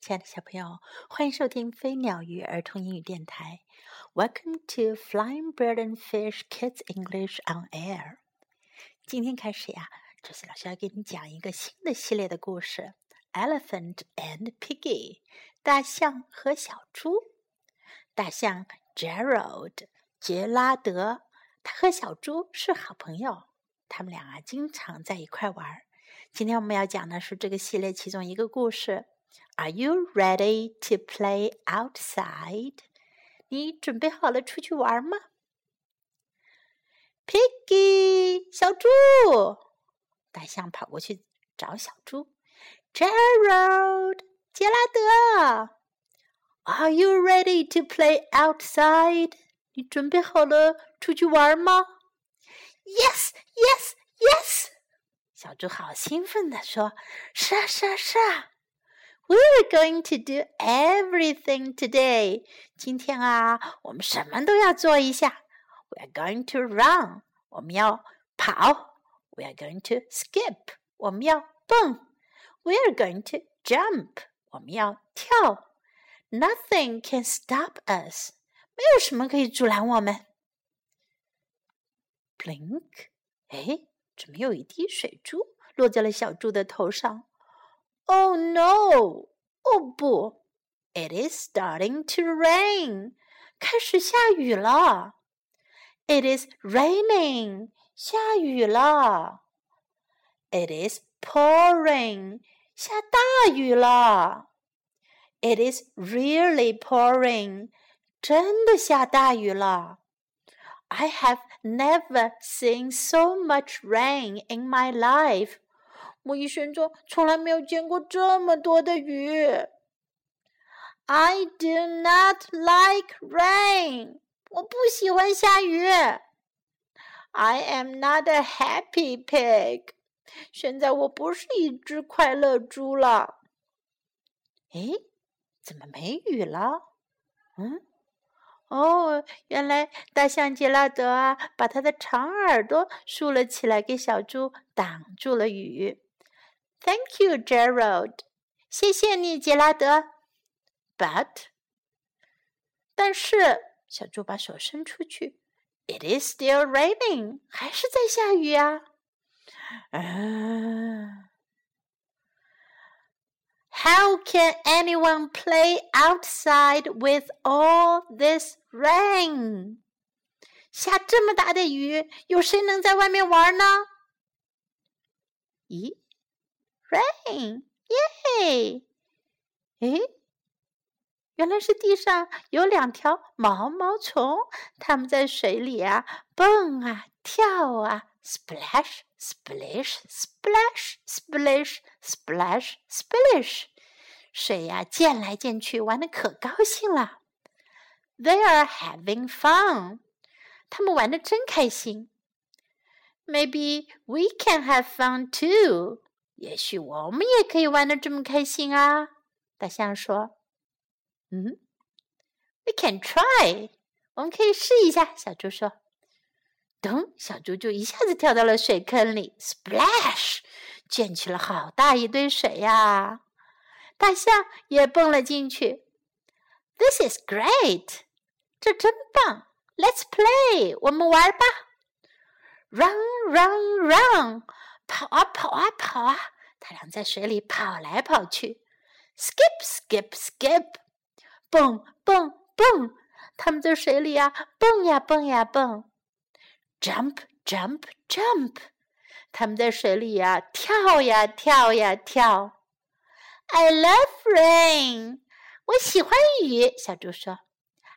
亲爱的小朋友，欢迎收听飞鸟鱼儿童英语电台。Welcome to Flying Bird and Fish Kids English on Air。今天开始呀，这次老师要给你讲一个新的系列的故事：Elephant and Piggy，大象和小猪。大象 Gerald 杰拉德，他和小猪是好朋友，他们俩啊经常在一块玩。今天我们要讲的是这个系列其中一个故事。Are you ready to play outside？你准备好了出去玩吗？Piggy，小猪，大象跑过去找小猪。Gerald，杰拉德，Are you ready to play outside？你准备好了出去玩吗？Yes，Yes，Yes！小猪好兴奋地说：“是啊，是啊，是啊！” We're going to do everything today. 今天啊，我们什么都要做一下。We're going to run. 我们要跑。We're going to skip. 我们要蹦。We're going to jump. 我们要跳。Nothing can stop us. 没有什么可以阻拦我们。Blink，哎，怎么有一滴水珠落在了小猪的头上 ？Oh no！哦不，It is starting to rain，开始下雨了。It is raining，下雨了。It is pouring，下大雨了。It is really pouring，真的下大雨了。I have never seen so much rain in my life. 我一生中从来没有见过这么多的雨。I do not like rain。我不喜欢下雨。I am not a happy pig。现在我不是一只快乐猪了。诶，怎么没雨了？嗯，哦，原来大象杰拉德啊，把他的长耳朵竖了起来，给小猪挡住了雨。Thank you, Gerald. 谢谢你，杰拉德。But，但是小猪把手伸出去，It is still raining，还是在下雨啊。嗯。How can anyone play outside with all this rain？下这么大的雨，有谁能在外面玩呢？咦 ？Rain，耶！诶，原来是地上有两条毛毛虫，它们在水里啊蹦啊跳啊，splash，splash，splash，splash，splash，splash，水呀溅来溅去，玩的可高兴了。They are having fun，他们玩的真开心。Maybe we can have fun too。 也许我们也可以玩的这么开心啊！大象说：“嗯，We can try，我们可以试一下。”小猪说：“噔！”小猪就一下子跳到了水坑里，splash，溅起了好大一堆水呀！大象也蹦了进去。This is great，这真棒！Let's play，我们玩吧！Run，run，run。跑啊跑啊跑啊！他俩在水里跑来跑去，skip skip skip，蹦蹦蹦！他们在水里呀蹦呀蹦呀蹦，jump jump jump！他们在水里呀跳呀跳呀跳。I love rain，我喜欢雨。小猪说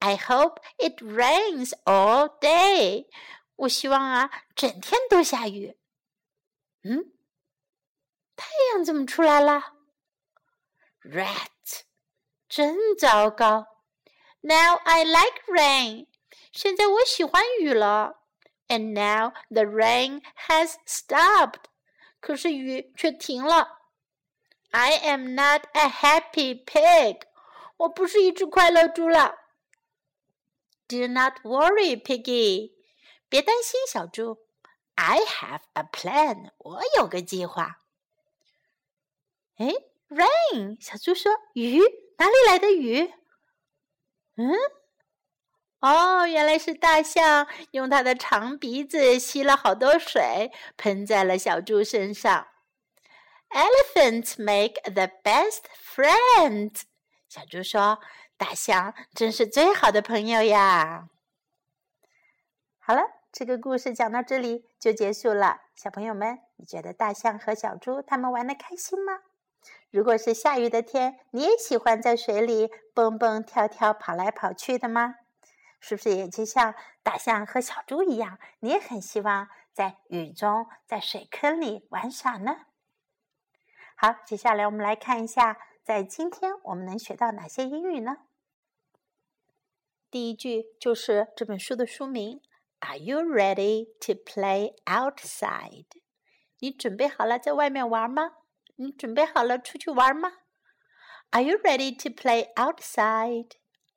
：“I hope it rains all day。”我希望啊，整天都下雨。嗯，太阳怎么出来了？Rat，真糟糕。Now I like rain，现在我喜欢雨了。And now the rain has stopped，可是雨却停了。I am not a happy pig，我不是一只快乐猪了。Do not worry, Piggy，别担心，小猪。I have a plan，我有个计划。哎，rain。小猪说：“雨哪里来的雨？”嗯，哦，原来是大象用它的长鼻子吸了好多水，喷在了小猪身上。Elephants make the best friends。小猪说：“大象真是最好的朋友呀。”好了，这个故事讲到这里就结束了。小朋友们，你觉得大象和小猪他们玩的开心吗？如果是下雨的天，你也喜欢在水里蹦蹦跳跳、跑来跑去的吗？是不是也就像大象和小猪一样，你也很希望在雨中、在水坑里玩耍呢？好，接下来我们来看一下，在今天我们能学到哪些英语呢？第一句就是这本书的书名。Are you ready to play outside？你准备好了在外面玩吗？你准备好了出去玩吗？Are you ready to play outside?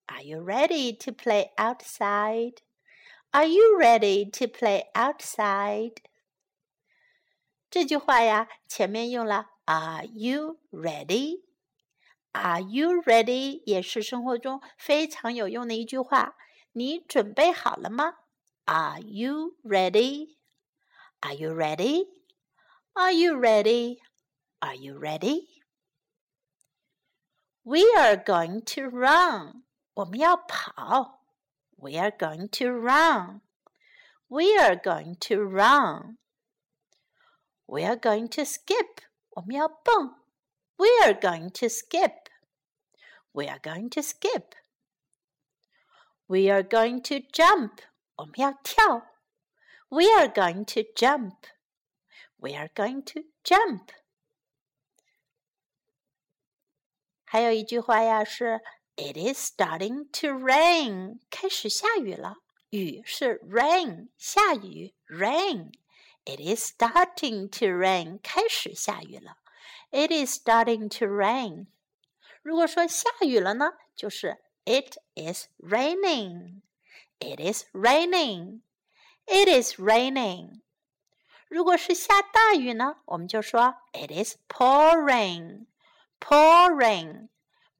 Are you ready to play outside? Are you ready to play outside? 这句话呀，前面用了 Are you ready? Are you ready? 也是生活中非常有用的一句话。你准备好了吗 ？Are you ready? Are you ready? Are you ready? Are you ready? We are going to run. 我们要跑。We are going to run. We are going to run. We are going to skip. 我们要蹦。We are going to skip. We are going to skip. We are going to jump. 我们要跳。We are going to jump. We are going to jump. 还有一句话呀，是 It is starting to rain，开始下雨了。雨是 rain，下雨 rain。It is starting to rain，开始下雨了。It is starting to rain。如果说下雨了呢，就是 It is raining。 It is raining. It is raining. 如果是下大雨呢，我们就说 It is pouring. Pouring.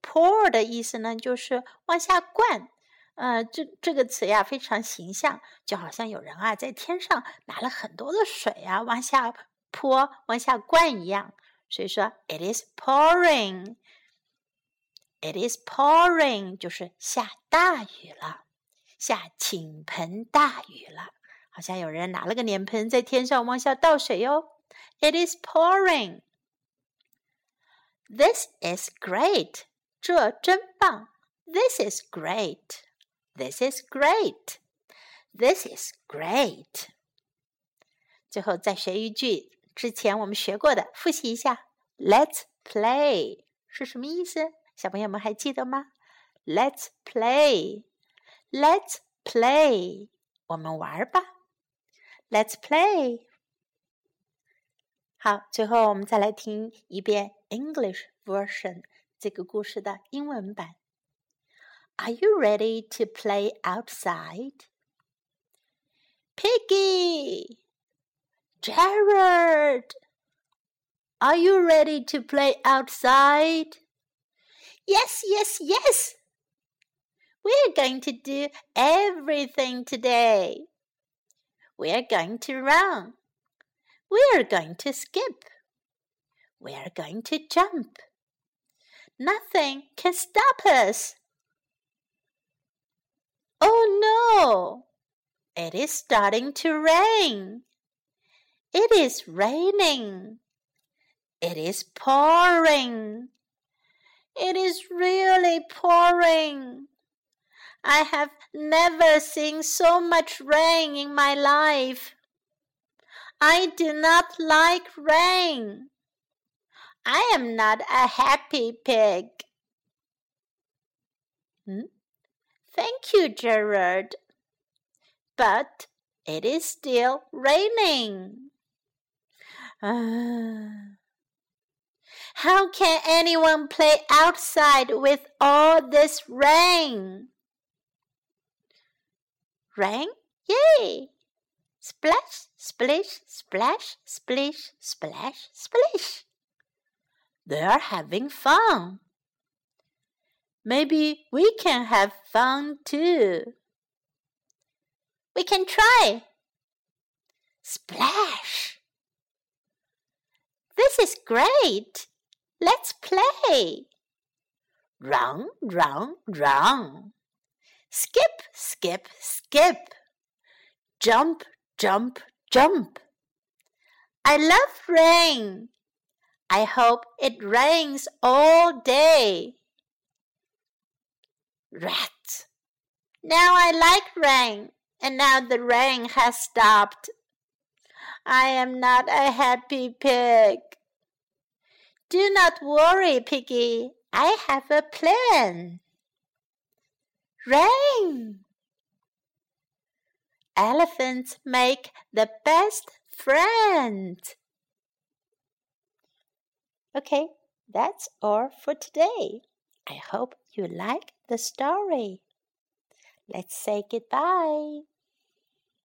Pour 的意思呢，就是往下灌。呃，这这个词呀非常形象，就好像有人啊在天上拿了很多的水啊往下泼、往下灌一样。所以说，It is pouring. It is pouring，就是下大雨了。下倾盆大雨了，好像有人拿了个脸盆在天上往下倒水哟。It is pouring. This is great. 这真棒。This is great. This is great. This is great. 最后再学一句之前我们学过的，复习一下。Let's play 是什么意思？小朋友们还记得吗？Let's play. Let's play. play，我们玩吧。Let's play. 好，最后我们再来听一遍 English version 这个故事的英文版。Are you ready to play outside? Piggy, Gerald, are you ready to play outside? Yes, yes, yes we're going to do everything today. We're going to run. We're going to skip. We're going to jump. Nothing can stop us. Oh no! It is starting to rain. It is raining. It is pouring. It is really pouring. I have never seen so much rain in my life. I do not like rain. I am not a happy pig. Hmm? Thank you, Gerald. But it is still raining. Uh, how can anyone play outside with all this rain? Rain? Yay! Splash, splish, splash, splish, splash, splish. They're having fun. Maybe we can have fun too. We can try. Splash! This is great. Let's play. Run, run, run. Skip, skip, skip. Jump, jump, jump. I love rain. I hope it rains all day. Rat. Now I like rain, and now the rain has stopped. I am not a happy pig. Do not worry, Piggy. I have a plan. Rain. Elephants make the best friends. Okay, that's all for today. I hope you like the story. Let's say goodbye.